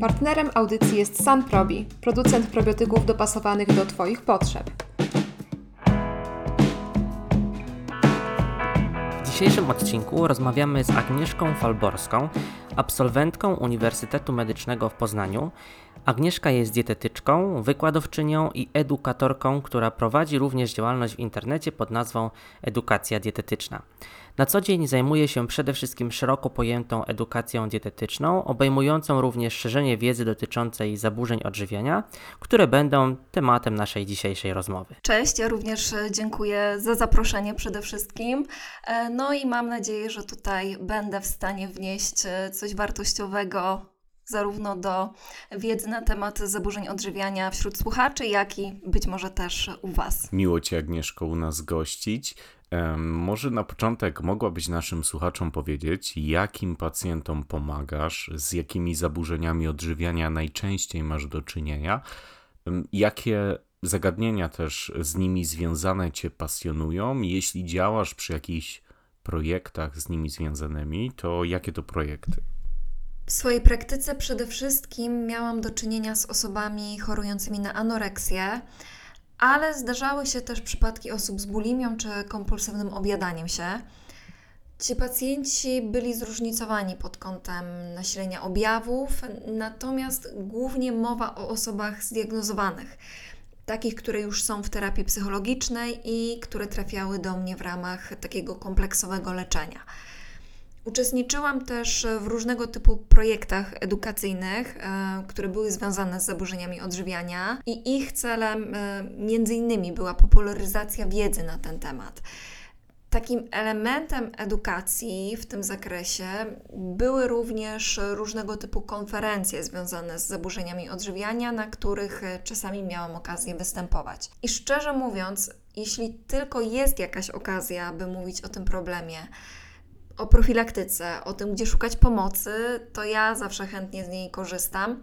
Partnerem audycji jest Sunprobi, producent probiotyków dopasowanych do Twoich potrzeb. W dzisiejszym odcinku rozmawiamy z Agnieszką Falborską, absolwentką Uniwersytetu Medycznego w Poznaniu. Agnieszka jest dietetyczką, wykładowczynią i edukatorką, która prowadzi również działalność w internecie pod nazwą Edukacja Dietetyczna. Na co dzień zajmuje się przede wszystkim szeroko pojętą edukacją dietetyczną, obejmującą również szerzenie wiedzy dotyczącej zaburzeń odżywiania, które będą tematem naszej dzisiejszej rozmowy. Cześć, ja również e, dziękuję za zaproszenie przede wszystkim. E, no i mam nadzieję, że tutaj będę w stanie wnieść e, coś wartościowego zarówno do wiedzy na temat zaburzeń odżywiania wśród słuchaczy, jak i być może też u Was. Miło Cię, Agnieszko, u nas gościć. Może na początek mogłabyś naszym słuchaczom powiedzieć, jakim pacjentom pomagasz, z jakimi zaburzeniami odżywiania najczęściej masz do czynienia, jakie zagadnienia też z nimi związane Cię pasjonują, jeśli działasz przy jakichś projektach z nimi związanymi, to jakie to projekty? W swojej praktyce przede wszystkim miałam do czynienia z osobami chorującymi na anoreksję, ale zdarzały się też przypadki osób z bulimią czy kompulsywnym objadaniem się. Ci pacjenci byli zróżnicowani pod kątem nasilenia objawów, natomiast głównie mowa o osobach zdiagnozowanych, takich, które już są w terapii psychologicznej i które trafiały do mnie w ramach takiego kompleksowego leczenia. Uczestniczyłam też w różnego typu projektach edukacyjnych, e, które były związane z zaburzeniami odżywiania i ich celem e, między innymi była popularyzacja wiedzy na ten temat. Takim elementem edukacji w tym zakresie były również różnego typu konferencje związane z zaburzeniami odżywiania, na których e, czasami miałam okazję występować. I szczerze mówiąc, jeśli tylko jest jakaś okazja, by mówić o tym problemie, o profilaktyce, o tym, gdzie szukać pomocy, to ja zawsze chętnie z niej korzystam.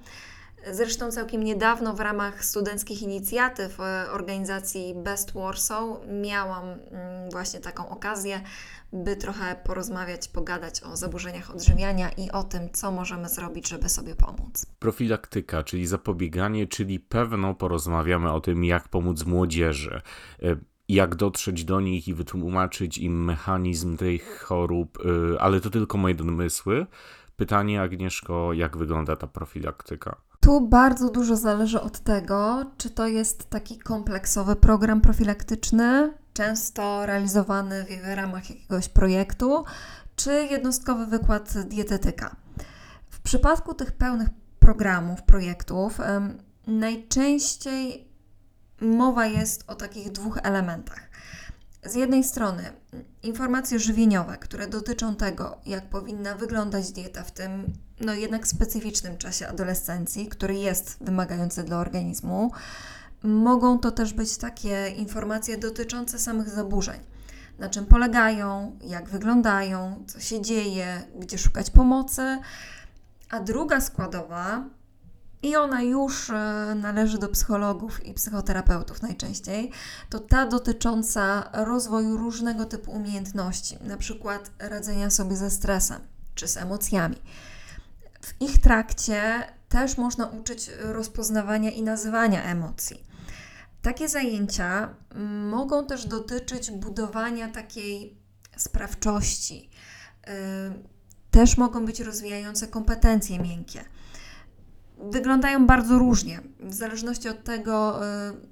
Zresztą całkiem niedawno w ramach studenckich inicjatyw e, organizacji Best Warsaw miałam mm, właśnie taką okazję, by trochę porozmawiać, pogadać o zaburzeniach odżywiania i o tym, co możemy zrobić, żeby sobie pomóc. Profilaktyka, czyli zapobieganie, czyli pewno porozmawiamy o tym, jak pomóc młodzieży e, jak dotrzeć do nich i wytłumaczyć im mechanizm tych chorób, y, ale to tylko moje domysły. Pytanie, Agnieszko, jak wygląda ta profilaktyka? Tu bardzo dużo zależy od tego, czy to jest taki kompleksowy program profilaktyczny, często realizowany w ramach jakiegoś projektu, czy jednostkowy wykład dietetyka. W przypadku tych pełnych programów, projektów, najczęściej mowa jest o takich dwóch elementach. Z jednej strony informacje żywieniowe, które dotyczą tego, jak powinna wyglądać dieta w tym no jednak specyficznym czasie adolescencji, który jest wymagający dla organizmu. Mogą to też być takie informacje dotyczące samych zaburzeń. Na czym polegają, jak wyglądają, co się dzieje, gdzie szukać pomocy. A druga składowa i ona już e, należy do psychologów i psychoterapeutów najczęściej, to ta dotycząca rozwoju różnego typu umiejętności, na przykład radzenia sobie ze stresem czy z emocjami. W ich trakcie też można uczyć rozpoznawania i nazywania emocji. Takie zajęcia mogą też dotyczyć budowania takiej sprawczości. E, też mogą być rozwijające kompetencje miękkie wyglądają bardzo różnie. W zależności od tego,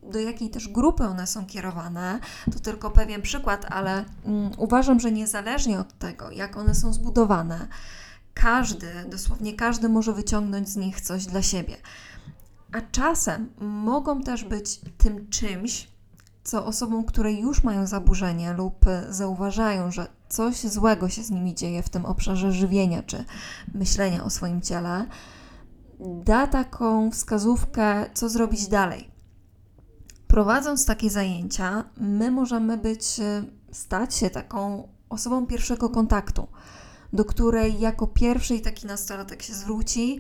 y, do jakiej też grupy one są kierowane, to tylko pewien przykład, ale mm, uważam, że niezależnie od tego, jak one są zbudowane, każdy, dosłownie każdy może wyciągnąć z nich coś dla siebie. A czasem mogą też być tym czymś, co osobom, które już mają zaburzenie lub zauważają, że coś złego się z nimi dzieje w tym obszarze żywienia czy myślenia o swoim ciele, da taką wskazówkę, co zrobić dalej. Prowadząc takie zajęcia, my możemy być, e, stać się taką osobą pierwszego kontaktu, do której jako pierwszy taki nastolatek się zwróci,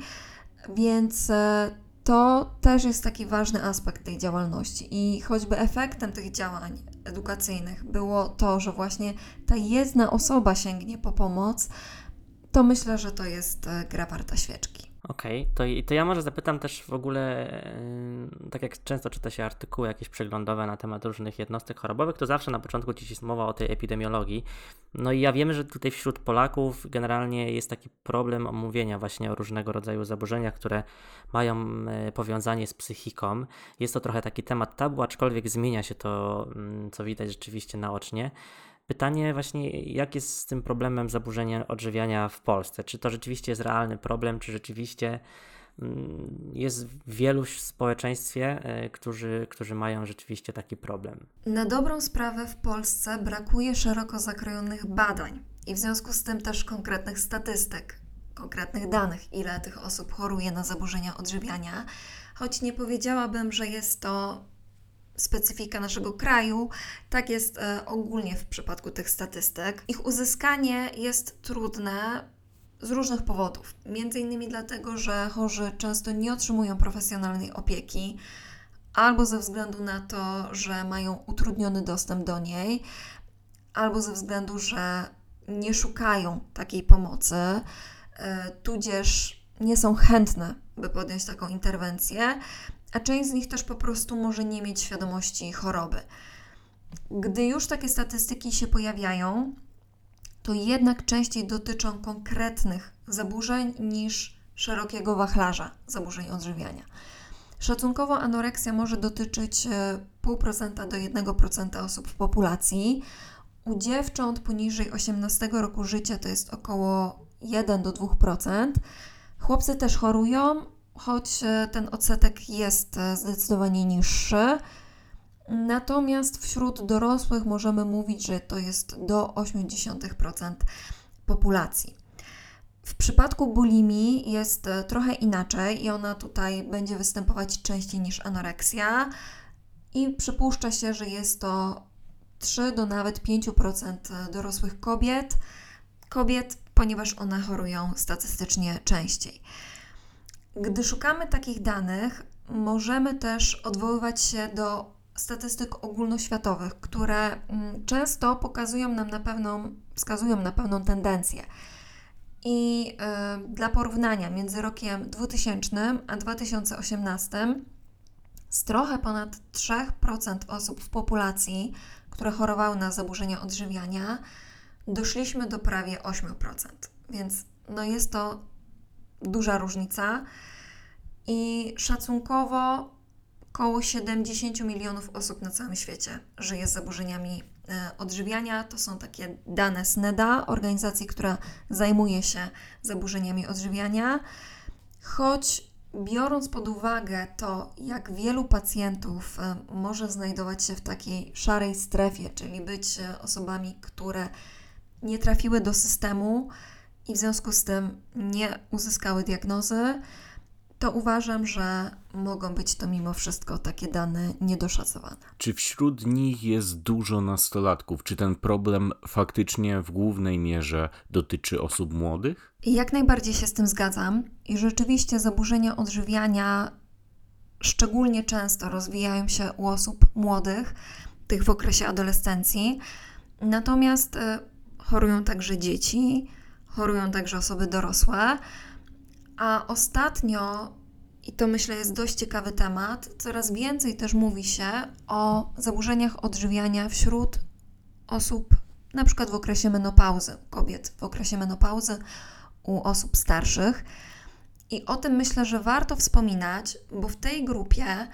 więc e, to też jest taki ważny aspekt tej działalności. I choćby efektem tych działań edukacyjnych było to, że właśnie ta jedna osoba sięgnie po pomoc, to myślę, że to jest e, gra warta świeczki. Okej, to, i- to ja może zapytam też w ogóle, yy, tak jak często czyta się artykuły jakieś przeglądowe na temat różnych jednostek chorobowych, to zawsze na początku gdzieś jest mowa o tej epidemiologii. No i ja wiemy, że tutaj wśród Polaków generalnie jest taki problem omówienia właśnie o różnego rodzaju zaburzeniach, które mają e, powiązanie z psychiką. Jest to trochę taki temat tabu, aczkolwiek zmienia się to, mm, co widać rzeczywiście naocznie. Pytanie właśnie, jak jest z tym problemem zaburzenia odżywiania w Polsce? Czy to rzeczywiście jest realny problem, czy rzeczywiście mm, jest wielu w społeczeństwie, e, którzy, którzy mają rzeczywiście taki problem? Na dobrą sprawę w Polsce brakuje szeroko zakrojonych badań i w związku z tym też konkretnych statystyk, konkretnych danych, ile tych osób choruje na zaburzenia odżywiania, choć nie powiedziałabym, że jest to specyfika naszego kraju, tak jest e, ogólnie w przypadku tych statystyk. Ich uzyskanie jest trudne z różnych powodów. Między innymi dlatego, że chorzy często nie otrzymują profesjonalnej opieki, albo ze względu na to, że mają utrudniony dostęp do niej, albo ze względu, że nie szukają takiej pomocy, e, tudzież nie są chętne, by podjąć taką interwencję, a część z nich też po prostu może nie mieć świadomości choroby. Gdy już takie statystyki się pojawiają, to jednak częściej dotyczą konkretnych zaburzeń niż szerokiego wachlarza zaburzeń odżywiania. Szacunkowo anoreksja może dotyczyć e, 0,5% do 1% osób w populacji. U dziewcząt poniżej 18 roku życia to jest około 1 do 2%. Chłopcy też chorują, choć e, ten odsetek jest e, zdecydowanie niższy. Natomiast wśród dorosłych możemy mówić, że to jest do 0,8% populacji. W przypadku bulimii jest e, trochę inaczej i ona tutaj będzie występować częściej niż anoreksja i przypuszcza się, że jest to 3 do nawet 5% dorosłych kobiet. Kobiet, ponieważ one chorują statystycznie częściej. Gdy szukamy takich danych, możemy też odwoływać się do statystyk ogólnoświatowych, które mm, często pokazują nam na pewną, wskazują na pewną tendencję. I y, dla porównania między rokiem 2000 a 2018 z trochę ponad 3% osób w populacji, które chorowały na zaburzenia odżywiania, doszliśmy do prawie 8%. Więc no jest to duża różnica i szacunkowo około 70 milionów osób na całym świecie żyje z zaburzeniami e, odżywiania. To są takie dane SNEDA, organizacji, która zajmuje się zaburzeniami odżywiania. Choć biorąc pod uwagę to, jak wielu pacjentów e, może znajdować się w takiej szarej strefie, czyli być e, osobami, które nie trafiły do systemu i w związku z tym nie uzyskały diagnozy, to uważam, że mogą być to mimo wszystko takie dane niedoszacowane. Czy wśród nich jest dużo nastolatków? Czy ten problem faktycznie w głównej mierze dotyczy osób młodych? Jak najbardziej się z tym zgadzam. I rzeczywiście zaburzenia odżywiania szczególnie często rozwijają się u osób młodych, tych w okresie adolescencji. Natomiast y, chorują także dzieci, chorują także osoby dorosłe. A ostatnio, i to myślę jest dość ciekawy temat, coraz więcej też mówi się o zaburzeniach odżywiania wśród osób, na przykład w okresie menopauzy, kobiet w okresie menopauzy, u osób starszych. I o tym myślę, że warto wspominać, bo w tej grupie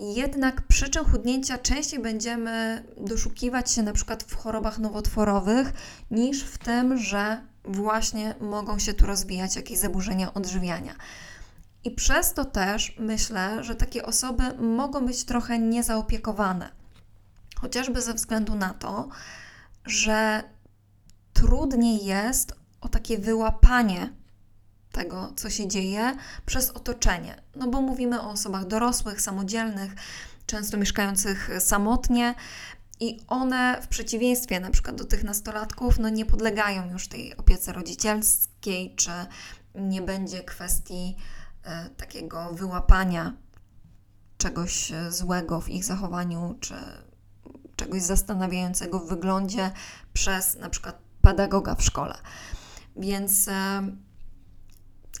jednak przyczyn chudnięcia częściej będziemy doszukiwać się na przykład w chorobach nowotworowych, niż w tym, że właśnie mogą się tu rozwijać jakieś zaburzenia odżywiania. I przez to też myślę, że takie osoby mogą być trochę niezaopiekowane. Chociażby ze względu na to, że trudniej jest o takie wyłapanie tego, co się dzieje przez otoczenie. No bo mówimy o osobach dorosłych, samodzielnych, często mieszkających samotnie i one w przeciwieństwie na przykład do tych nastolatków, no nie podlegają już tej opiece rodzicielskiej, czy nie będzie kwestii e, takiego wyłapania czegoś e, złego w ich zachowaniu, czy czegoś zastanawiającego w wyglądzie przez na przykład pedagoga w szkole. Więc e,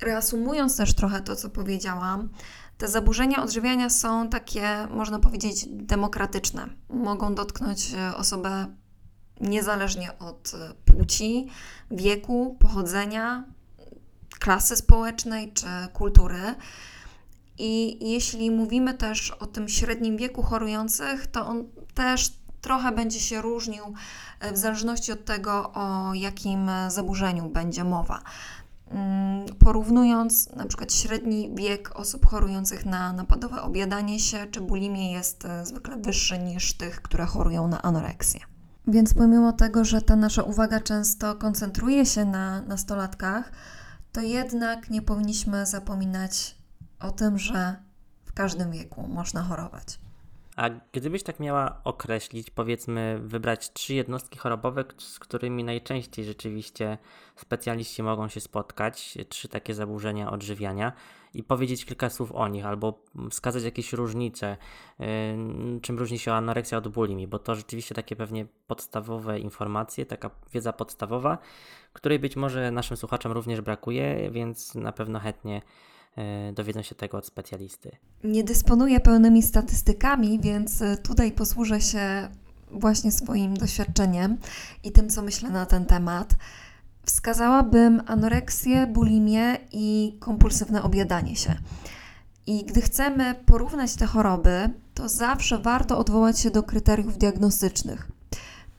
Reasumując też trochę to, co powiedziałam, te zaburzenia odżywiania są takie, można powiedzieć, demokratyczne. Mogą dotknąć e, osobę niezależnie od e, płci, wieku, pochodzenia, klasy społecznej czy kultury. I jeśli mówimy też o tym średnim wieku chorujących, to on też trochę będzie się różnił e, w zależności od tego, o jakim zaburzeniu będzie mowa. Mm, porównując na przykład średni wiek osób chorujących na napadowe objadanie się czy bulimię jest e, zwykle wyższy niż tych, które chorują na anoreksję. Więc pomimo tego, że ta nasza uwaga często koncentruje się na nastolatkach, to jednak nie powinniśmy zapominać o tym, że w każdym wieku można chorować. A gdybyś tak miała określić, powiedzmy, wybrać trzy jednostki chorobowe, z którymi najczęściej rzeczywiście specjaliści mogą się spotkać, trzy takie zaburzenia odżywiania i powiedzieć kilka słów o nich, albo wskazać jakieś różnice, yy, czym różni się anoreksja od bulimi, bo to rzeczywiście takie pewnie podstawowe informacje, taka wiedza podstawowa, której być może naszym słuchaczom również brakuje, więc na pewno chętnie dowiedzą się tego od specjalisty. Nie dysponuję pełnymi statystykami, więc e, tutaj posłużę się właśnie swoim doświadczeniem i tym, co myślę na ten temat. Wskazałabym anoreksję, bulimię i kompulsywne objadanie się. I gdy chcemy porównać te choroby, to zawsze warto odwołać się do kryteriów diagnostycznych.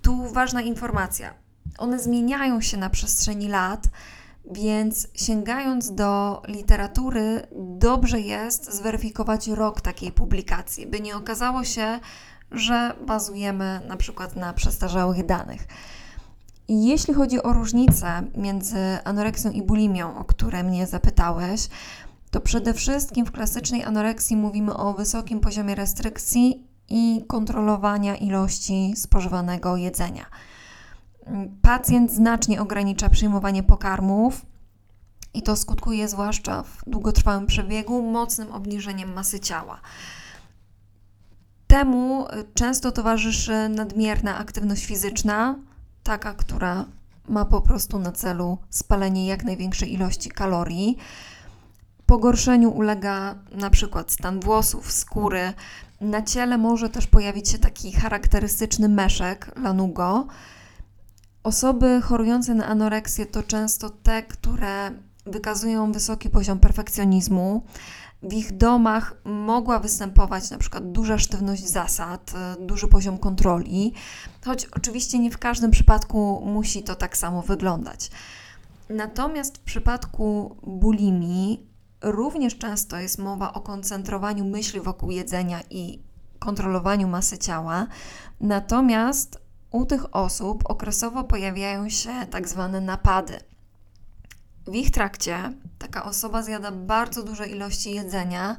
Tu ważna informacja. One zmieniają się na przestrzeni lat więc sięgając do literatury, dobrze jest zweryfikować rok takiej publikacji, by nie okazało się, że bazujemy na przykład na przestarzałych danych. Jeśli chodzi o różnice między anoreksją i bulimią, o które mnie zapytałeś, to przede wszystkim w klasycznej anoreksji mówimy o wysokim poziomie restrykcji i kontrolowania ilości spożywanego jedzenia. Pacjent znacznie ogranicza przyjmowanie pokarmów i to skutkuje zwłaszcza w długotrwałym przebiegu mocnym obniżeniem masy ciała. Temu y, często towarzyszy nadmierna aktywność fizyczna, taka, która ma po prostu na celu spalenie jak największej ilości kalorii. Pogorszeniu ulega na przykład stan włosów, skóry. Na ciele może też pojawić się taki charakterystyczny meszek lanugo, Osoby chorujące na anoreksję to często te, które wykazują wysoki poziom perfekcjonizmu. W ich domach mogła występować na przykład duża sztywność zasad, duży poziom kontroli, choć oczywiście nie w każdym przypadku musi to tak samo wyglądać. Natomiast w przypadku bulimii również często jest mowa o koncentrowaniu myśli wokół jedzenia i kontrolowaniu masy ciała. Natomiast u tych osób okresowo pojawiają się tak zwane napady. W ich trakcie taka osoba zjada bardzo duże ilości jedzenia,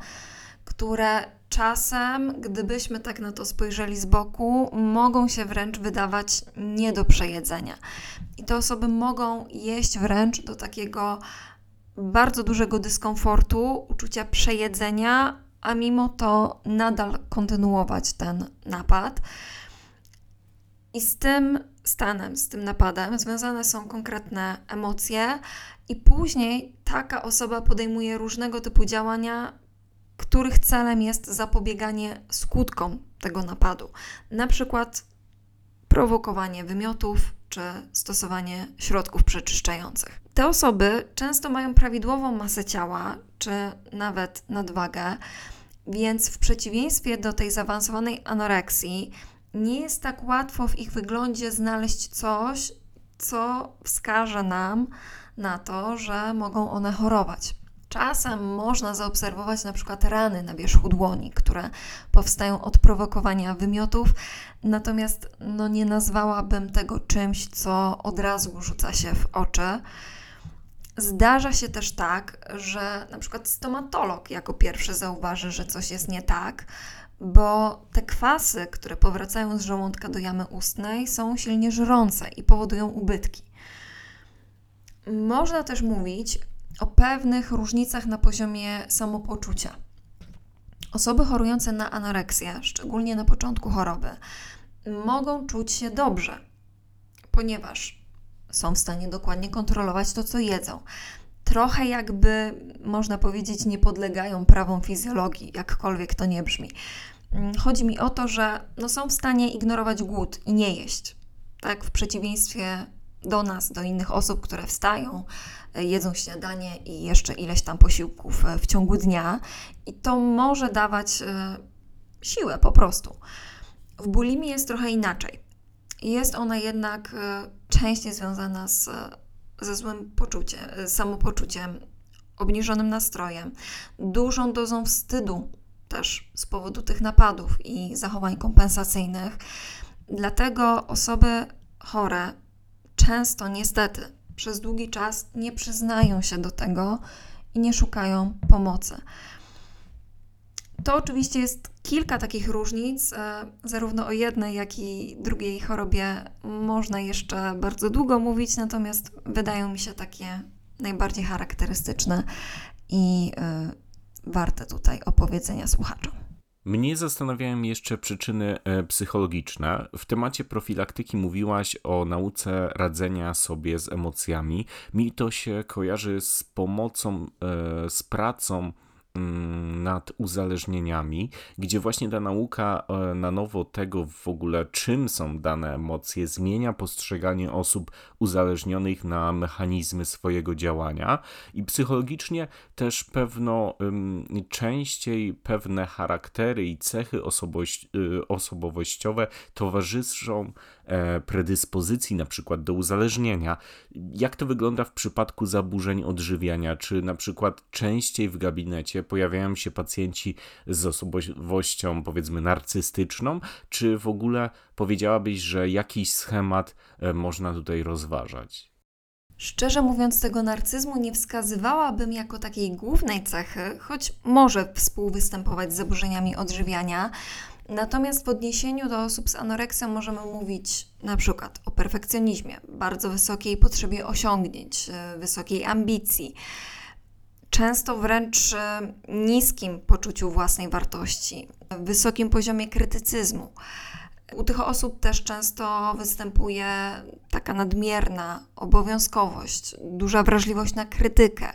które czasem, gdybyśmy tak na to spojrzeli z boku, mogą się wręcz wydawać nie do przejedzenia. I te osoby mogą jeść wręcz do takiego bardzo dużego dyskomfortu, uczucia przejedzenia, a mimo to nadal kontynuować ten napad. I z tym stanem, z tym napadem związane są konkretne emocje, i później taka osoba podejmuje różnego typu działania, których celem jest zapobieganie skutkom tego napadu. Na przykład prowokowanie wymiotów czy stosowanie środków przeczyszczających. Te osoby często mają prawidłową masę ciała czy nawet nadwagę, więc w przeciwieństwie do tej zaawansowanej anoreksji, nie jest tak łatwo w ich wyglądzie znaleźć coś, co wskaże nam na to, że mogą one chorować. Czasem można zaobserwować na przykład rany na wierzchu dłoni, które powstają od prowokowania wymiotów, natomiast no, nie nazwałabym tego czymś, co od razu rzuca się w oczy. Zdarza się też tak, że na przykład stomatolog jako pierwszy zauważy, że coś jest nie tak, bo te kwasy, które powracają z żołądka do jamy ustnej, są silnie żrące i powodują ubytki. Można też mówić o pewnych różnicach na poziomie samopoczucia. Osoby chorujące na anoreksję, szczególnie na początku choroby, mogą czuć się dobrze, ponieważ są w stanie dokładnie kontrolować to, co jedzą. trochę jakby, można powiedzieć, nie podlegają prawom fizjologii, jakkolwiek to nie brzmi. Mm, Chodzi mi o to, że no są w stanie ignorować głód i nie jeść. Tak, w przeciwieństwie do nas, do innych osób, które wstają, e, jedzą śniadanie i jeszcze ileś tam posiłków e, w ciągu dnia, i to może dawać e, siłę po prostu. W bulimii jest trochę inaczej. Jest ona jednak częściej związana z, ze złym poczuciem, samopoczuciem, obniżonym nastrojem, dużą dozą wstydu też z powodu tych napadów i zachowań kompensacyjnych. Dlatego osoby chore często niestety przez długi czas nie przyznają się do tego i nie szukają pomocy. To oczywiście jest kilka takich różnic. e, Zarówno o jednej, jak i drugiej chorobie można jeszcze bardzo długo mówić, natomiast wydają mi się takie najbardziej charakterystyczne i e, warte tutaj opowiedzenia słuchaczom. Mnie zastanawiają jeszcze przyczyny e, psychologiczne. W temacie profilaktyki mówiłaś o nauce radzenia sobie z emocjami. Mi to się kojarzy z pomocą, e, z pracą nad uzależnieniami, gdzie właśnie ta nauka e, na nowo tego w ogóle, czym są dane emocje, zmienia postrzeganie osób uzależnionych na mechanizmy swojego działania i psychologicznie też pewno częściej pewne charaktery i cechy y, osobowościowe towarzyszą predyspozycji na przykład do uzależnienia. Jak to wygląda w przypadku zaburzeń odżywiania? Czy na przykład częściej w gabinecie pojawiają się pacjenci z osobowością powiedzmy narcystyczną, czy w ogóle powiedziałabyś, że jakiś schemat e, można tutaj rozważać? Szczerze mówiąc, tego narcyzmu nie wskazywałabym jako takiej głównej cechy, choć może współwystępować z zaburzeniami odżywiania. Natomiast w odniesieniu do osób z anoreksją możemy mówić na przykład o perfekcjonizmie, bardzo wysokiej potrzebie osiągnięć, e, wysokiej ambicji, często wręcz e, niskim poczuciu własnej wartości, wysokim poziomie krytycyzmu. U tych osób też często występuje taka nadmierna obowiązkowość, duża wrażliwość na krytykę.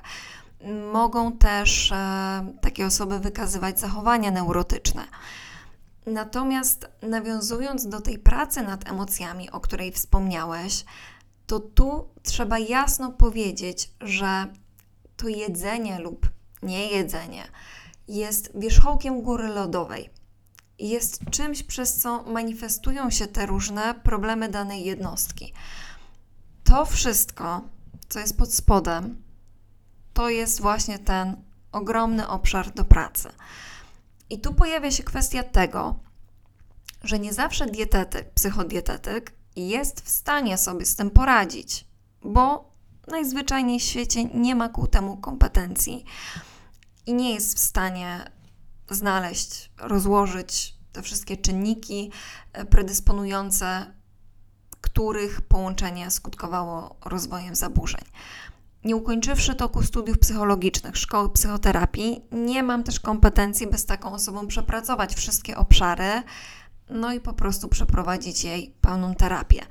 Mogą też e, takie osoby wykazywać zachowania neurotyczne. Natomiast nawiązując do tej pracy nad emocjami, o której wspomniałeś, to tu trzeba jasno powiedzieć, że to jedzenie lub niejedzenie jest wierzchołkiem góry lodowej. Jest czymś, przez co manifestują się te różne problemy danej jednostki. To wszystko, co jest pod spodem, to jest właśnie ten ogromny obszar do pracy. I tu pojawia się kwestia tego, że nie zawsze dietetyk, psychodietetyk jest w stanie sobie z tym poradzić, bo najzwyczajniej w świecie nie ma ku temu kompetencji i nie jest w stanie znaleźć, rozłożyć te wszystkie czynniki e, predysponujące, których połączenie skutkowało rozwojem zaburzeń. Nie ukończywszy toku studiów psychologicznych, szkoły psychoterapii, nie mam też kompetencji, by z taką osobą przepracować wszystkie obszary, no i po prostu przeprowadzić jej pełną terapię.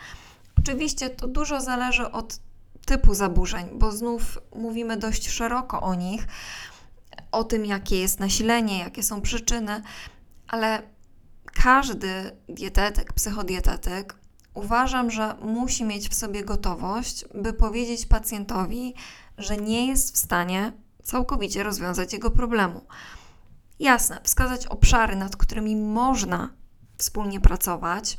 Oczywiście to dużo zależy od typu zaburzeń, bo znów mówimy dość szeroko o nich, o tym, jakie jest nasilenie, jakie są przyczyny, ale każdy dietetyk, psychodietetyk uważam, że musi mieć w sobie gotowość, by powiedzieć pacjentowi, że nie jest w stanie całkowicie rozwiązać jego problemu. Jasne, wskazać obszary, nad którymi można wspólnie pracować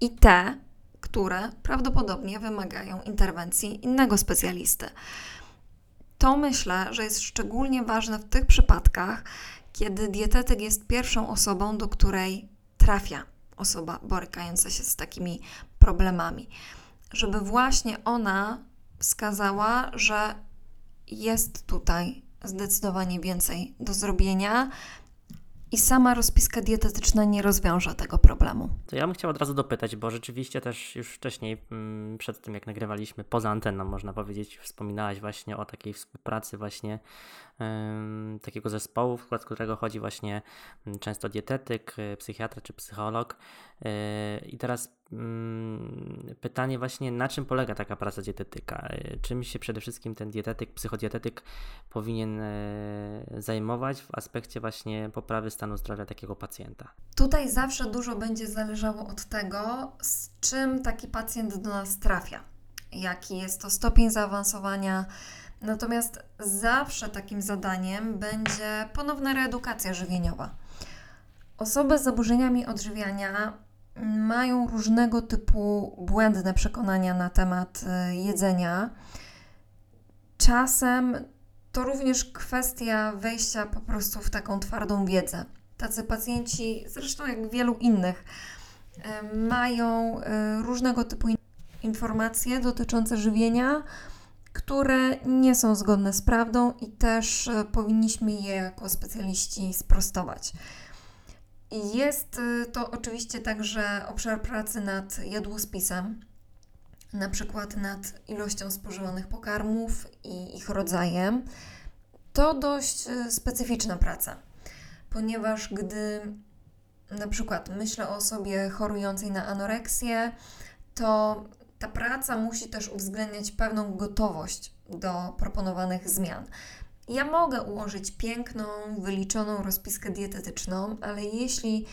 i te, które prawdopodobnie wymagają interwencji innego specjalisty. To myślę, że jest szczególnie ważne w tych przypadkach, kiedy dietetyk jest pierwszą osobą, do której trafia osoba borykająca się z takimi problemami, żeby właśnie ona wskazała, że jest tutaj zdecydowanie więcej do zrobienia i sama rozpiska dietetyczna nie rozwiąże tego problemu. To ja bym chciał od razu dopytać, bo rzeczywiście też już wcześniej, mm, przed tym jak nagrywaliśmy, poza anteną można powiedzieć, wspominałaś właśnie o takiej współpracy właśnie takiego zespołu, w skład którego chodzi właśnie mm, często dietetyk, y, psychiatra czy psycholog. Y, I teraz pytanie właśnie, na czym polega taka praca dietetyka? Y, Czym się przede wszystkim ten dietetyk, psychodietetyk powinien e, zajmować w aspekcie właśnie poprawy stanu zdrowia takiego pacjenta? Tutaj zawsze dużo będzie zależało od tego, z czym taki pacjent do nas trafia, jaki jest to stopień zaawansowania. Natomiast zawsze takim zadaniem będzie ponowna reedukacja żywieniowa. Osoby z zaburzeniami odżywiania mają różnego typu błędne przekonania na temat y, jedzenia. Czasem to również kwestia wejścia po prostu w taką twardą wiedzę. Tacy pacjenci, zresztą jak wielu innych, e, mają e, różnego typu in- informacje dotyczące żywienia, które nie są zgodne z prawdą i też powinniśmy je jako specjaliści sprostować. Jest e, to oczywiście także obszar pracy nad jadłospisem, na przykład nad ilością spożywanych pokarmów i ich rodzajem. To dość e, specyficzna praca ponieważ gdy na przykład myślę o osobie chorującej na anoreksję, to ta praca musi też uwzględniać pewną gotowość do proponowanych zmian. Ja mogę ułożyć piękną, wyliczoną rozpiskę dietetyczną, ale jeśli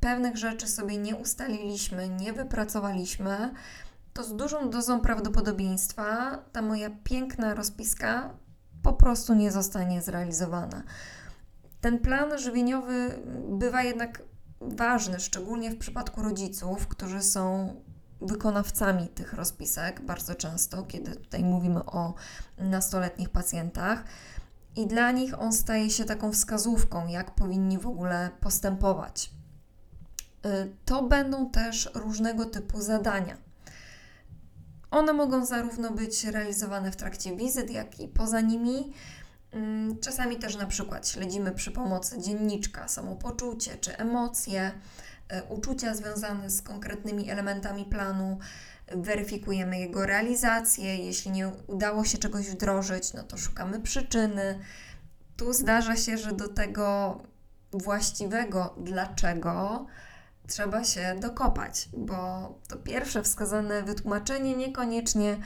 pewnych rzeczy sobie nie ustaliliśmy, nie wypracowaliśmy, to z dużą dozą prawdopodobieństwa ta moja piękna rozpiska po prostu nie zostanie zrealizowana. Ten plan żywieniowy bywa jednak ważny, szczególnie w przypadku rodziców, którzy są wykonawcami tych rozpisek bardzo często, kiedy tutaj mówimy o nastoletnich pacjentach. I dla nich on staje się taką wskazówką, jak powinni w ogóle postępować. Y, To będą też różnego typu zadania. One mogą zarówno być realizowane w trakcie wizyt, jak i poza nimi. Mm, Czasami też na przykład śledzimy przy pomocy dzienniczka samopoczucie czy emocje, e, uczucia związane z konkretnymi elementami planu, weryfikujemy jego realizację. Jeśli nie udało się czegoś wdrożyć, no to szukamy przyczyny. Tu zdarza się, że do tego właściwego dlaczego trzeba się dokopać, bo to pierwsze wskazane wytłumaczenie niekoniecznie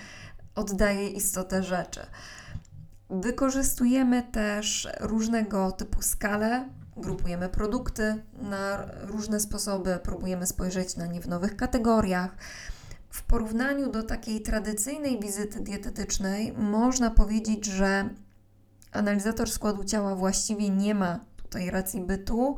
oddaje istotę rzeczy. Wykorzystujemy też różnego typu skale, grupujemy produkty na różne sposoby, próbujemy spojrzeć na nie w nowych kategoriach. W porównaniu do takiej tradycyjnej wizyty dietetycznej, można powiedzieć, że analizator składu ciała właściwie nie ma tutaj racji bytu,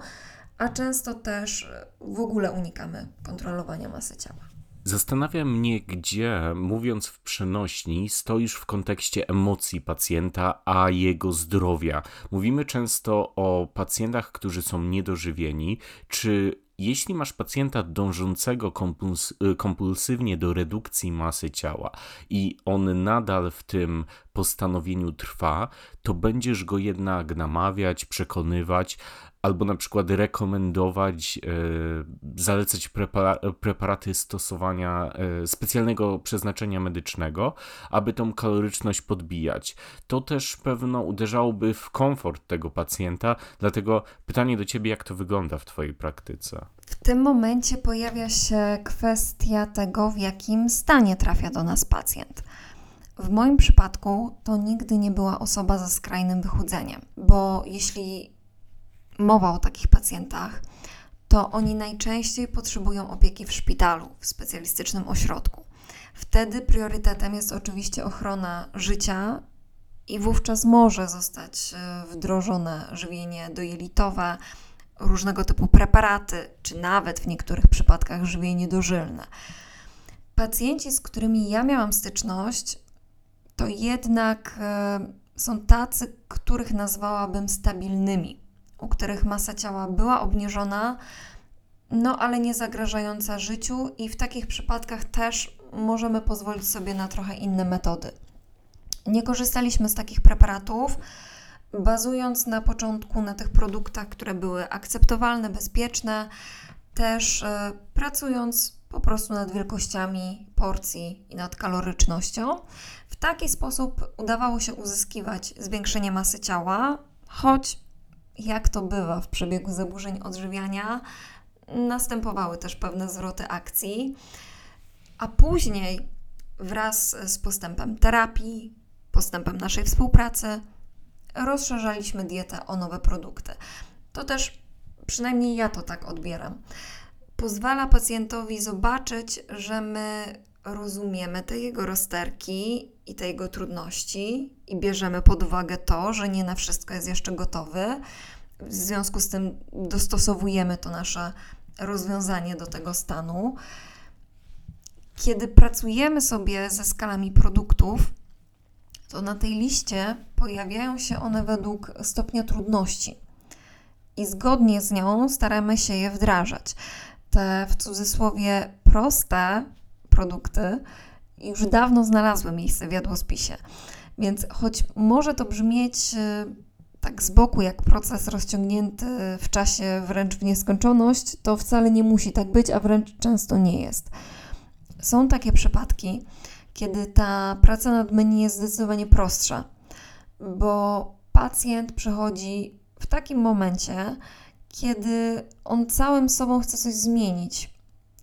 a często też w ogóle unikamy kontrolowania masy ciała. Zastanawia mnie, gdzie, mówiąc w przenośni, stoisz w kontekście emocji pacjenta, a jego zdrowia. Mówimy często o pacjentach, którzy są niedożywieni. Czy jeśli masz pacjenta dążącego kompuls y, kompulsywnie do redukcji masy ciała i on nadal w tym postanowieniu trwa, to będziesz go jednak namawiać, przekonywać, albo na przykład rekomendować, e, zalecać prepara- preparaty stosowania e, specjalnego przeznaczenia medycznego, aby tą kaloryczność podbijać. To też pewno uderzałoby w komfort tego pacjenta, dlatego pytanie do ciebie, jak to wygląda w twojej praktyce? W tym momencie pojawia się kwestia tego, w jakim stanie trafia do nas pacjent. W moim przypadku to nigdy nie była osoba ze skrajnym wychudzeniem, bo jeśli mowa o takich pacjentach, to oni najczęściej potrzebują opieki w szpitalu, w specjalistycznym ośrodku. Wtedy priorytetem jest oczywiście ochrona życia i wówczas może zostać e, wdrożone żywienie dojelitowe, różnego typu preparaty, czy nawet w niektórych przypadkach żywienie dożylne. Pacjenci, z którymi ja miałam styczność, to jednak e, są tacy, których nazwałabym stabilnymi, u których masa ciała była obniżona, no ale nie zagrażająca życiu, i w takich przypadkach też możemy pozwolić sobie na trochę inne metody. Nie korzystaliśmy z takich preparatów, bazując na początku na tych produktach, które były akceptowalne, bezpieczne, też e, pracując po prostu nad wielkościami porcji i nad kalorycznością. W taki sposób udawało się uzyskiwać zwiększenie masy ciała, choć jak to bywa w przebiegu zaburzeń odżywiania, następowały też pewne zwroty akcji. A później, wraz z postępem terapii, postępem naszej współpracy, rozszerzaliśmy dietę o nowe produkty. To też, przynajmniej ja to tak odbieram, pozwala pacjentowi zobaczyć, że my rozumiemy te jego rozterki i te jego trudności i bierzemy pod uwagę to, że nie na wszystko jest jeszcze gotowy. W związku z tym dostosowujemy to nasze rozwiązanie do tego stanu. Kiedy pracujemy sobie ze skalami produktów, to na tej liście pojawiają się one według stopnia trudności. I zgodnie z nią staramy się je wdrażać. Te w cudzysłowie proste produkty już dawno znalazły miejsce w jadłospisie. Więc choć może to brzmieć e, tak z boku, jak proces rozciągnięty w czasie wręcz w nieskończoność, to wcale nie musi tak być, a wręcz często nie jest. Są takie przypadki, kiedy ta praca nad menu jest zdecydowanie prostsza, bo pacjent przychodzi w takim momencie, kiedy on całym sobą chce coś zmienić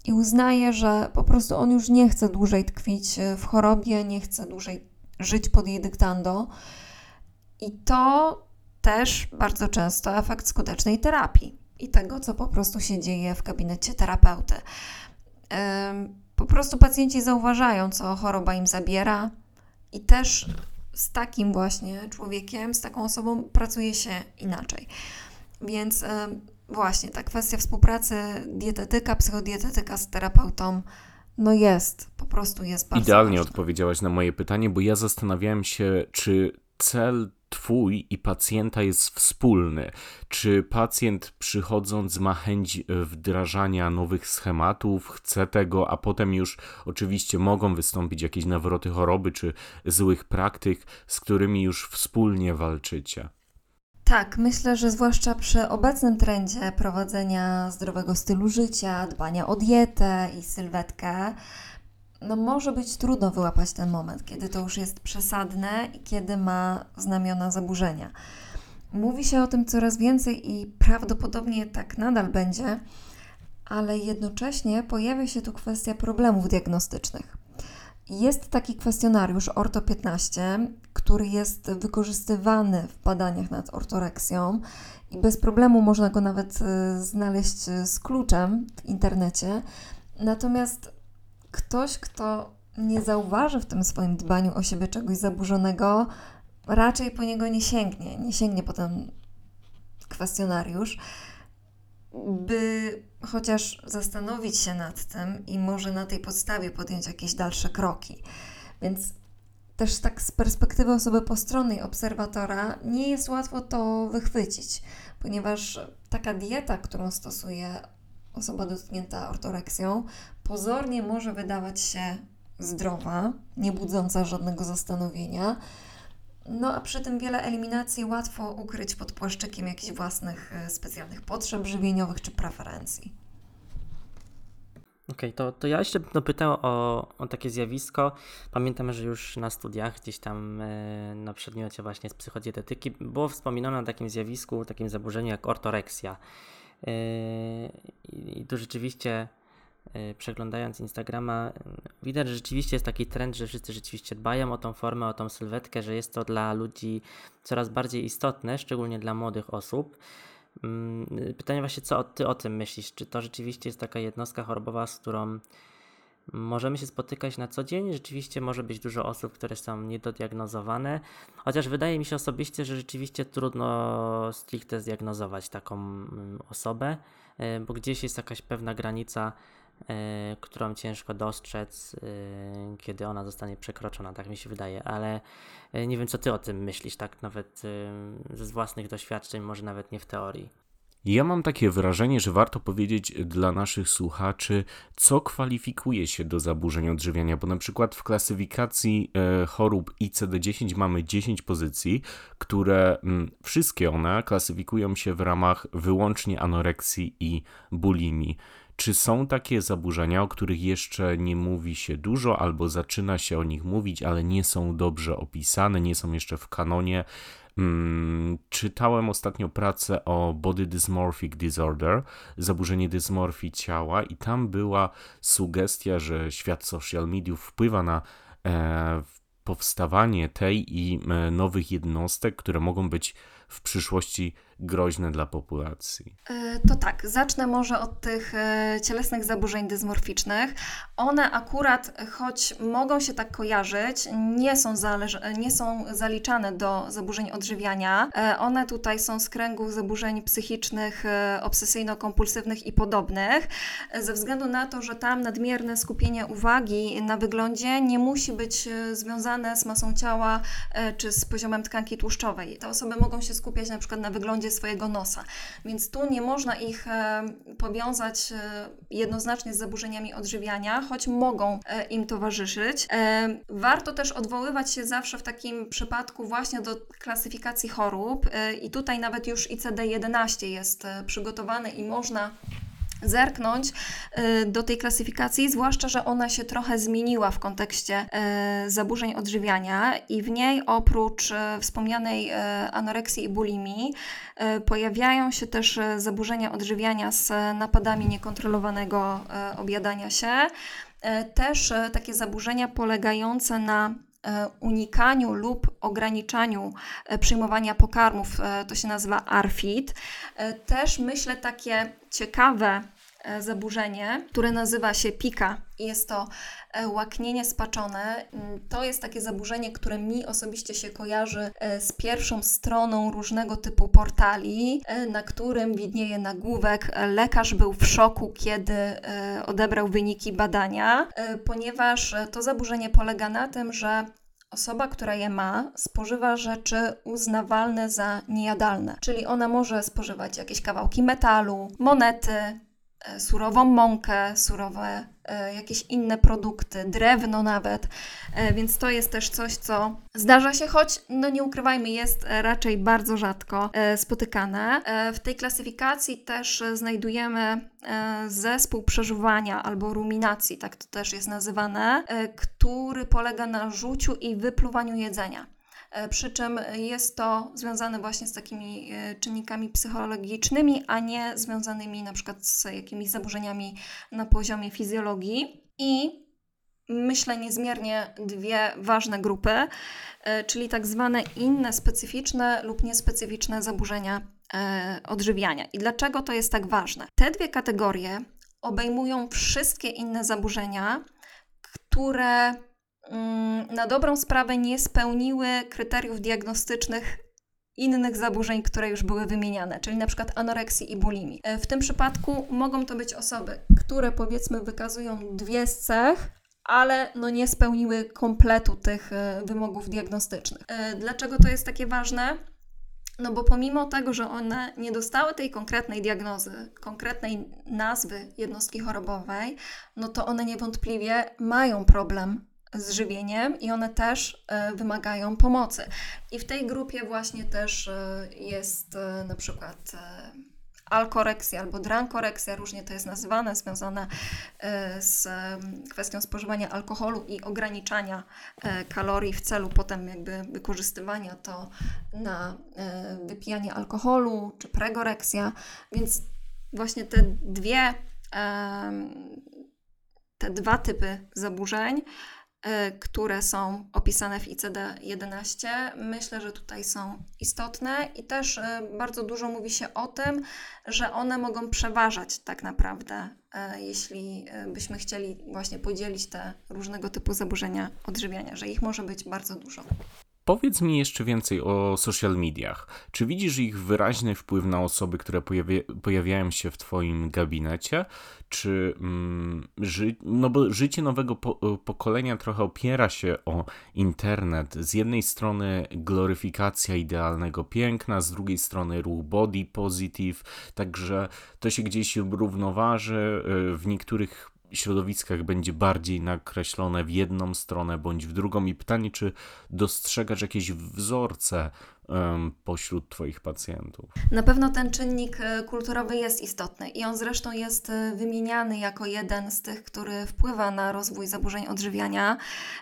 i uznaje, że po prostu on już nie chce dłużej tkwić w chorobie, nie chce dłużej żyć pod jej dyktando. I to też bardzo często efekt skutecznej terapii i tego, co po prostu się dzieje w gabinecie terapeuty. Po prostu pacjenci zauważają, co choroba im zabiera, i też z takim właśnie człowiekiem, z taką osobą pracuje się inaczej. Więc właśnie ta kwestia współpracy dietetyka, psychodietetyka z terapeutą, no jest, po prostu jest bardzo Idealnie ważna. odpowiedziałaś na moje pytanie, bo ja zastanawiałem się, czy cel Twój i pacjenta jest wspólny. Czy pacjent przychodząc ma chęć wdrażania nowych schematów, chce tego, a potem już oczywiście mogą wystąpić jakieś nawroty choroby czy złych praktyk, z którymi już wspólnie walczycie? Tak, myślę, że zwłaszcza przy obecnym trendzie prowadzenia zdrowego stylu życia, dbania o dietę i sylwetkę, no może być trudno wyłapać ten moment, kiedy to już jest przesadne i kiedy ma znamiona zaburzenia. Mówi się o tym coraz więcej i prawdopodobnie tak nadal będzie, ale jednocześnie pojawia się tu kwestia problemów diagnostycznych. Jest taki kwestionariusz Orto 15, który jest wykorzystywany w badaniach nad ortoreksją i bez problemu można go nawet y, znaleźć y, z kluczem w internecie. Natomiast ktoś, kto nie zauważy w tym swoim dbaniu o siebie czegoś zaburzonego, raczej po niego nie sięgnie, nie sięgnie po ten kwestionariusz, by chociaż zastanowić się nad tym i może na tej podstawie podjąć jakieś dalsze kroki. Więc też tak z perspektywy osoby postronnej, obserwatora, nie jest łatwo to wychwycić, ponieważ taka dieta, którą stosuje osoba dotknięta ortoreksją, pozornie może wydawać się zdrowa, nie budząca żadnego zastanowienia. No a przy tym wiele eliminacji łatwo ukryć pod płaszczykiem jakichś własnych e, specjalnych potrzeb żywieniowych czy preferencji. Okej, okay, to, to ja jeszcze dopytał o, o takie zjawisko. Pamiętam, że już na studiach, gdzieś tam e, na przedmiocie właśnie z psychodietetyki, było wspominane o takim zjawisku, takim zaburzeniu jak ortoreksja. E, I tu rzeczywiście przeglądając Instagrama, y, widać, że rzeczywiście jest taki trend, że wszyscy rzeczywiście dbają o tą formę, o tą sylwetkę, że jest to dla ludzi coraz bardziej istotne, szczególnie dla młodych osób. Mm, pytanie właśnie, co ty o tym myślisz? Czy to rzeczywiście jest taka jednostka chorobowa, z którą możemy się spotykać na co dzień? Rzeczywiście może być dużo osób, które są niedodiagnozowane, chociaż wydaje mi się osobiście, że rzeczywiście trudno stricte zdiagnozować taką mm, osobę, bo gdzieś jest jakaś pewna granica E, którą ciężko dostrzec, e, kiedy ona zostanie przekroczona, tak mi się wydaje, ale e, nie wiem, co ty o tym myślisz, tak nawet ze własnych doświadczeń, może nawet nie w teorii. Ja mam takie wrażenie, że warto powiedzieć dla naszych słuchaczy, co kwalifikuje się do zaburzeń odżywiania, bo na przykład w klasyfikacji chorób ICD-10 mamy 10 pozycji, które mm, wszystkie one klasyfikują się w ramach wyłącznie anoreksji i bulimii. Czy są takie zaburzenia, o których jeszcze nie mówi się dużo, albo zaczyna się o nich mówić, ale nie są dobrze opisane, nie są jeszcze w kanonie? Mm, czytałem ostatnio pracę o Body Dysmorphic Disorder, zaburzenie dysmorfii ciała, i tam była sugestia, że świat social mediów wpływa na e, powstawanie tej i e, nowych jednostek, które mogą być w przyszłości groźne dla populacji? E, to tak, zacznę może od tych e, cielesnych zaburzeń dysmorficznych. One akurat, choć mogą się tak kojarzyć, nie są, zależ- nie są zaliczane do zaburzeń odżywiania. E, one tutaj są z kręgu zaburzeń psychicznych, obsesyjno-kompulsywnych i podobnych, ze względu na to, że tam nadmierne skupienie uwagi na wyglądzie nie musi być związane z masą ciała czy z poziomem tkanki tłuszczowej. Te osoby mogą się skupiać na przykład na wyglądzie swojego nosa. Więc tu nie można ich e, powiązać e, jednoznacznie z zaburzeniami odżywiania, choć mogą e, im towarzyszyć. Warto też odwoływać się zawsze w takim przypadku właśnie do klasyfikacji chorób i tutaj nawet już ICD-11 jest przygotowany i można zerknąć y, do tej klasyfikacji, zwłaszcza, że ona się trochę zmieniła w kontekście y, zaburzeń odżywiania i w niej oprócz y, wspomnianej anoreksji i bulimii pojawiają się też zaburzenia odżywiania z napadami niekontrolowanego objadania się, też takie zaburzenia polegające na unikaniu lub ograniczaniu przyjmowania pokarmów, to się nazywa ARFID. Też myślę takie ciekawe E, zaburzenie, które nazywa się pika. Jest to e, łaknienie spaczone. To jest takie zaburzenie, które mi osobiście się kojarzy e, z pierwszą stroną różnego typu portali, na którym widnieje nagłówek. Lekarz był w szoku, kiedy odebrał wyniki badania, ponieważ to zaburzenie polega na tym, że Osoba, która je ma, spożywa rzeczy uznawalne za niejadalne, czyli ona może spożywać jakieś kawałki metalu, monety, E, surową mąkę, surowe e, jakieś inne produkty, drewno nawet, e, więc to jest też coś, co zdarza się, choć no nie ukrywajmy, jest raczej bardzo rzadko spotykane. W tej klasyfikacji też znajdujemy zespół przeżuwania albo ruminacji, tak to też jest nazywane, który polega na rzuciu i wypluwaniu jedzenia. E, przy czym jest to związane właśnie z takimi e, czynnikami psychologicznymi, a nie związanymi na przykład z jakimiś zaburzeniami na poziomie fizjologii. I myślę niezmiernie dwie ważne grupy, e, czyli tak zwane inne specyficzne lub niespecyficzne zaburzenia odżywiania. I dlaczego to jest tak ważne? Te dwie kategorie obejmują wszystkie inne zaburzenia, które na dobrą sprawę nie spełniły kryteriów diagnostycznych innych zaburzeń, które już były wymieniane, czyli na przykład anoreksji i bulimii. E, w tym przypadku mogą to być osoby, które powiedzmy wykazują dwie z cech, ale no nie spełniły kompletu tych e, wymogów diagnostycznych. E, dlaczego to jest takie ważne? No bo pomimo tego, że one nie dostały tej konkretnej diagnozy, konkretnej nazwy jednostki chorobowej, no to one niewątpliwie mają problem z żywieniem i one też e, wymagają pomocy. I w tej grupie właśnie też e, jest e, na przykład alkoreksja albo drankoreksja, różnie to jest nazywane, związane z kwestią spożywania alkoholu i ograniczania kalorii w celu potem jakby wykorzystywania to na wypijanie alkoholu, czy pregoreksja, więc właśnie te dwie te dwa typy zaburzeń które są opisane w ICD-11, myślę, że tutaj są istotne i też e, bardzo dużo mówi się o tym, że one mogą przeważać tak naprawdę, e, jeśli byśmy chcieli właśnie podzielić te różnego typu zaburzenia odżywiania, że ich może być bardzo dużo. Powiedz mi jeszcze więcej o social mediach. Czy widzisz ich wyraźny wpływ na osoby, które pojawia, pojawiają się w Twoim gabinecie? Czy mm, ży, no bo życie nowego po, pokolenia trochę opiera się o internet. Z jednej strony gloryfikacja idealnego piękna, z drugiej strony ruch body positive, także to się gdzieś równoważy. Y, w niektórych środowiskach będzie bardziej nakreślone w jedną stronę bądź w drugą. I pytanie, czy dostrzegasz jakieś wzorce pośród Twoich pacjentów? Na pewno ten czynnik e, kulturowy jest istotny i on zresztą jest e, wymieniany jako jeden z tych, który wpływa na rozwój zaburzeń odżywiania,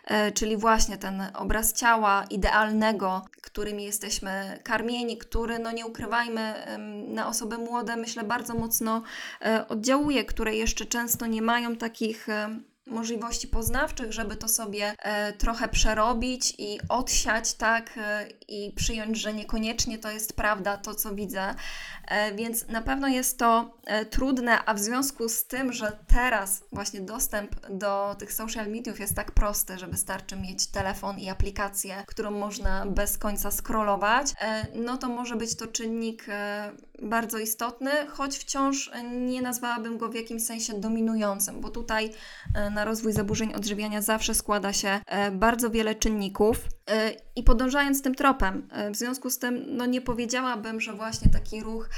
e, czyli właśnie ten obraz ciała idealnego, którym jesteśmy karmieni, który, no nie ukrywajmy, na osoby młode myślę bardzo mocno oddziałuje, które jeszcze często nie mają takich możliwości poznawczych, żeby to sobie e, trochę przerobić i odsiać, tak, e, i przyjąć, że niekoniecznie to jest prawda, to co widzę. E, więc na pewno jest to e, trudne, a w związku z tym, że teraz właśnie dostęp do tych social mediów jest tak prosty, że wystarczy mieć telefon i aplikację, którą można bez końca scrollować, e, no to może być to czynnik bardzo istotny, choć wciąż nie nazwałabym go w jakimś sensie dominującym, bo tutaj na rozwój zaburzeń odżywiania zawsze składa się bardzo wiele czynników. E, I podążając tym tropem, e, w związku z tym, no nie powiedziałabym, że właśnie taki ruch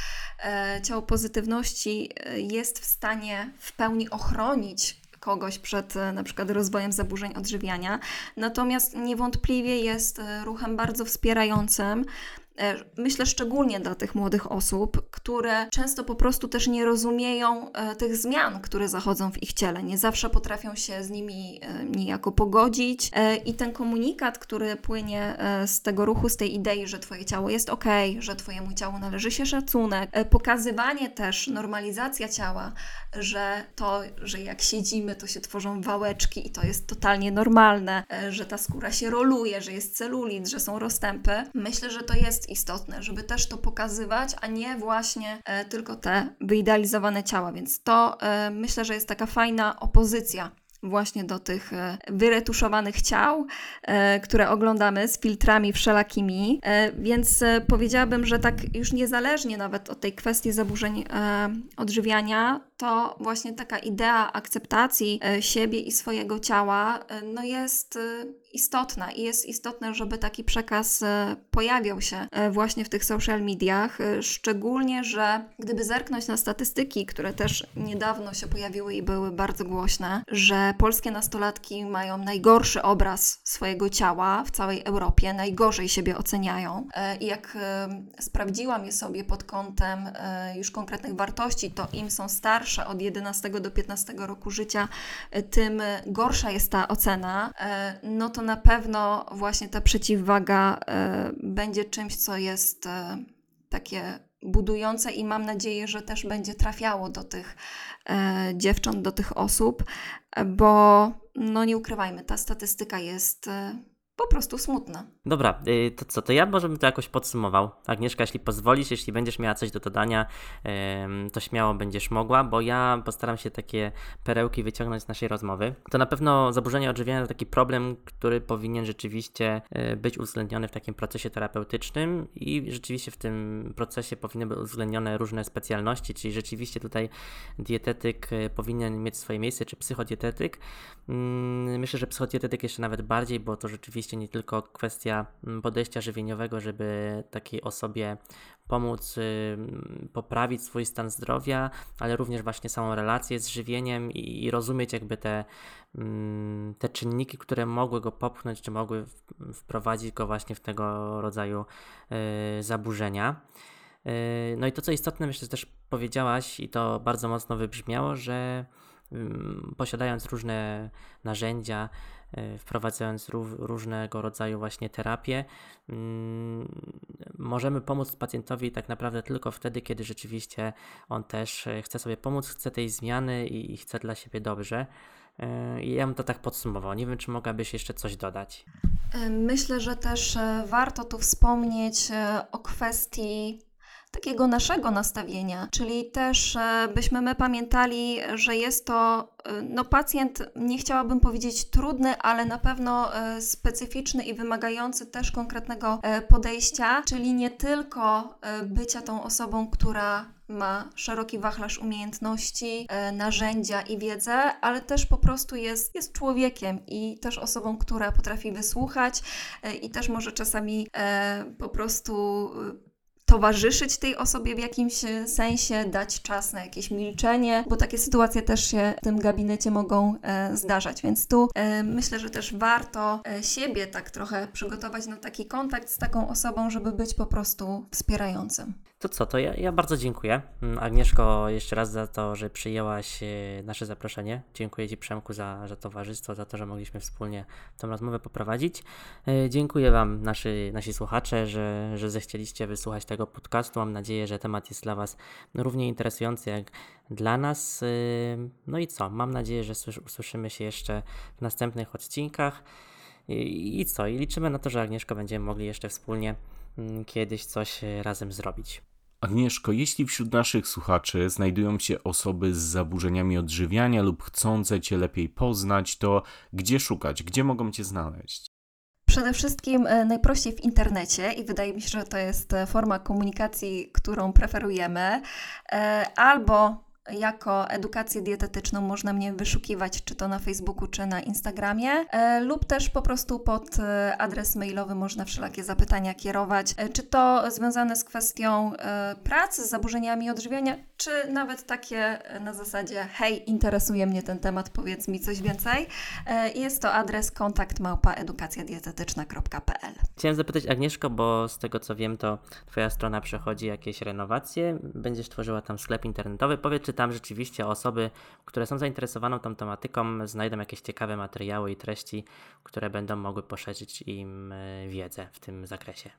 e, ciało pozytywności e, jest w stanie w pełni ochronić kogoś przed e, na przykład rozwojem zaburzeń odżywiania. Natomiast niewątpliwie jest e, ruchem bardzo wspierającym. E, Myślę szczególnie dla tych młodych osób, które często po prostu też nie rozumieją e, tych zmian, które zachodzą w ich ciele. Nie zawsze potrafią się z nimi e, niejako pogodzić. I ten komunikat, który płynie z tego ruchu, z tej idei, że Twoje ciało jest ok, że Twojemu ciału należy się szacunek, pokazywanie też, normalizacja ciała, że to, że jak siedzimy, to się tworzą wałeczki i to jest totalnie normalne, że ta skóra się roluje, że jest celulit, że są rozstępy. Myślę, że to jest istotne, żeby też to pokazywać, a nie właśnie e, tylko te wyidealizowane ciała. Więc to e, myślę, że jest taka fajna opozycja właśnie do tych e, wyretuszowanych ciał, e, które oglądamy z filtrami wszelakimi. E, Więc powiedziałabym, że tak już niezależnie nawet od tej kwestii zaburzeń odżywiania, to właśnie taka idea akceptacji siebie i swojego ciała no jest istotna i jest istotne, żeby taki przekaz e, pojawiał się e, właśnie w tych social mediach, e, szczególnie, że gdyby zerknąć na statystyki, które też niedawno się pojawiły i były bardzo głośne, że polskie nastolatki mają najgorszy obraz swojego ciała w całej Europie, najgorzej siebie oceniają i jak sprawdziłam je sobie pod kątem już konkretnych wartości, to im są starsze od 11 do 15 roku życia, tym gorsza jest ta ocena, no to na pewno właśnie ta przeciwwaga e, będzie czymś, co jest e, takie budujące i mam nadzieję, że też będzie trafiało do tych e, dziewcząt, do tych osób, bo no nie ukrywajmy, ta statystyka jest po prostu smutna. Dobra, y, to co, to ja może bym to jakoś podsumował. Agnieszka, jeśli pozwolisz, jeśli będziesz miała coś do dodania, to śmiało będziesz mogła, bo ja postaram się takie perełki wyciągnąć z naszej rozmowy. To na pewno zaburzenie odżywiania to taki problem, który powinien rzeczywiście e, być uwzględniony w takim procesie terapeutycznym i rzeczywiście w tym procesie powinny być uwzględnione różne specjalności, czyli rzeczywiście tutaj dietetyk e, powinien mieć swoje miejsce, czy psychodietetyk. Mm, Myślę, że psychodietetyk jeszcze nawet bardziej, bo to rzeczywiście nie tylko kwestia mm, podejścia żywieniowego, żeby takiej osobie pomóc poprawić swój stan zdrowia, ale również właśnie samą relację z żywieniem i, rozumieć jakby te, te czynniki, które mogły go popchnąć, czy mogły wprowadzić go właśnie w tego rodzaju y, zaburzenia. Y, No i to, co istotne, myślę, że też powiedziałaś, i to bardzo mocno wybrzmiało, że posiadając różne narzędzia, wprowadzając ró- różnego rodzaju właśnie terapie, ym, możemy pomóc pacjentowi tak naprawdę tylko wtedy, kiedy rzeczywiście on też y, chce sobie pomóc, chce tej zmiany i, chce dla siebie dobrze. I ja bym to tak podsumował. Nie wiem, czy mogłabyś jeszcze coś dodać. E, Myślę, że też e, warto tu wspomnieć e, o kwestii takiego naszego nastawienia, czyli też e, byśmy my pamiętali, że jest to e, no, pacjent, nie chciałabym powiedzieć trudny, ale na pewno e, specyficzny i wymagający też konkretnego podejścia, czyli nie tylko bycia tą osobą, która ma szeroki wachlarz umiejętności, narzędzia i wiedzę, ale też po prostu jest, jest człowiekiem i też osobą, która potrafi wysłuchać i też może czasami po prostu towarzyszyć tej osobie w jakimś e, sensie, dać czas na jakieś milczenie, bo takie sytuacje też się w tym gabinecie mogą e, zdarzać. Więc tu e, myślę, że też warto e, siebie tak trochę przygotować na taki kontakt z taką osobą, żeby być po prostu wspierającym. To co, to ja, ja bardzo dziękuję. Mm, Agnieszko, jeszcze raz za to, że przyjęłaś e, nasze zaproszenie. Dziękuję Ci, Przemku, za, za towarzystwo, za to, że mogliśmy wspólnie tę rozmowę poprowadzić. E, Dziękuję Wam, nasi, nasi słuchacze, że, że zechcieliście wysłuchać tego podcastu. Mam nadzieję, że temat jest dla Was równie interesujący jak dla nas. E, No i co? Mam nadzieję, że słysz- usłyszymy się jeszcze w następnych odcinkach. I, I co? I liczymy na to, że Agnieszko będziemy mogli jeszcze wspólnie kiedyś coś e, razem zrobić. Agnieszko, jeśli wśród naszych słuchaczy znajdują się osoby z zaburzeniami odżywiania lub chcące Cię lepiej poznać, to gdzie szukać? Gdzie mogą Cię znaleźć? Przede wszystkim e, najprościej w internecie i wydaje mi się, że to jest e, forma komunikacji, którą preferujemy, albo jako edukację dietetyczną można mnie wyszukiwać, czy to na Facebooku, czy na Instagramie, e, lub też po prostu pod e, adres mailowy można wszelakie zapytania kierować, e, czy to związane z kwestią e, pracy, z zaburzeniami odżywiania, czy nawet takie e, na zasadzie hej, interesuje mnie ten temat, powiedz mi coś więcej. E, Jest to adres kontakt małpa edukacjadietetyczna.pl. Chciałem zapytać Agnieszko, bo z tego co wiem, to Twoja strona przechodzi jakieś renowacje, będziesz tworzyła tam sklep internetowy. Powiedz, czy tam rzeczywiście osoby, które są zainteresowane tą tematyką, znajdą jakieś ciekawe materiały i treści, które będą mogły poszerzyć im e, wiedzę w tym zakresie.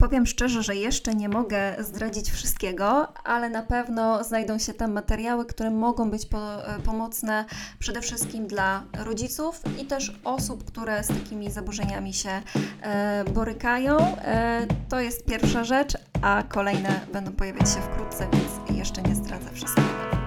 Powiem szczerze, że jeszcze nie mogę zdradzić wszystkiego, ale na pewno znajdą się tam materiały, które mogą być po, e, pomocne przede wszystkim dla rodziców i też osób, które z takimi zaburzeniami się e, borykają. E, to jest pierwsza rzecz, a kolejne będą pojawiać się wkrótce, więc jeszcze nie zdradzę wszystkiego.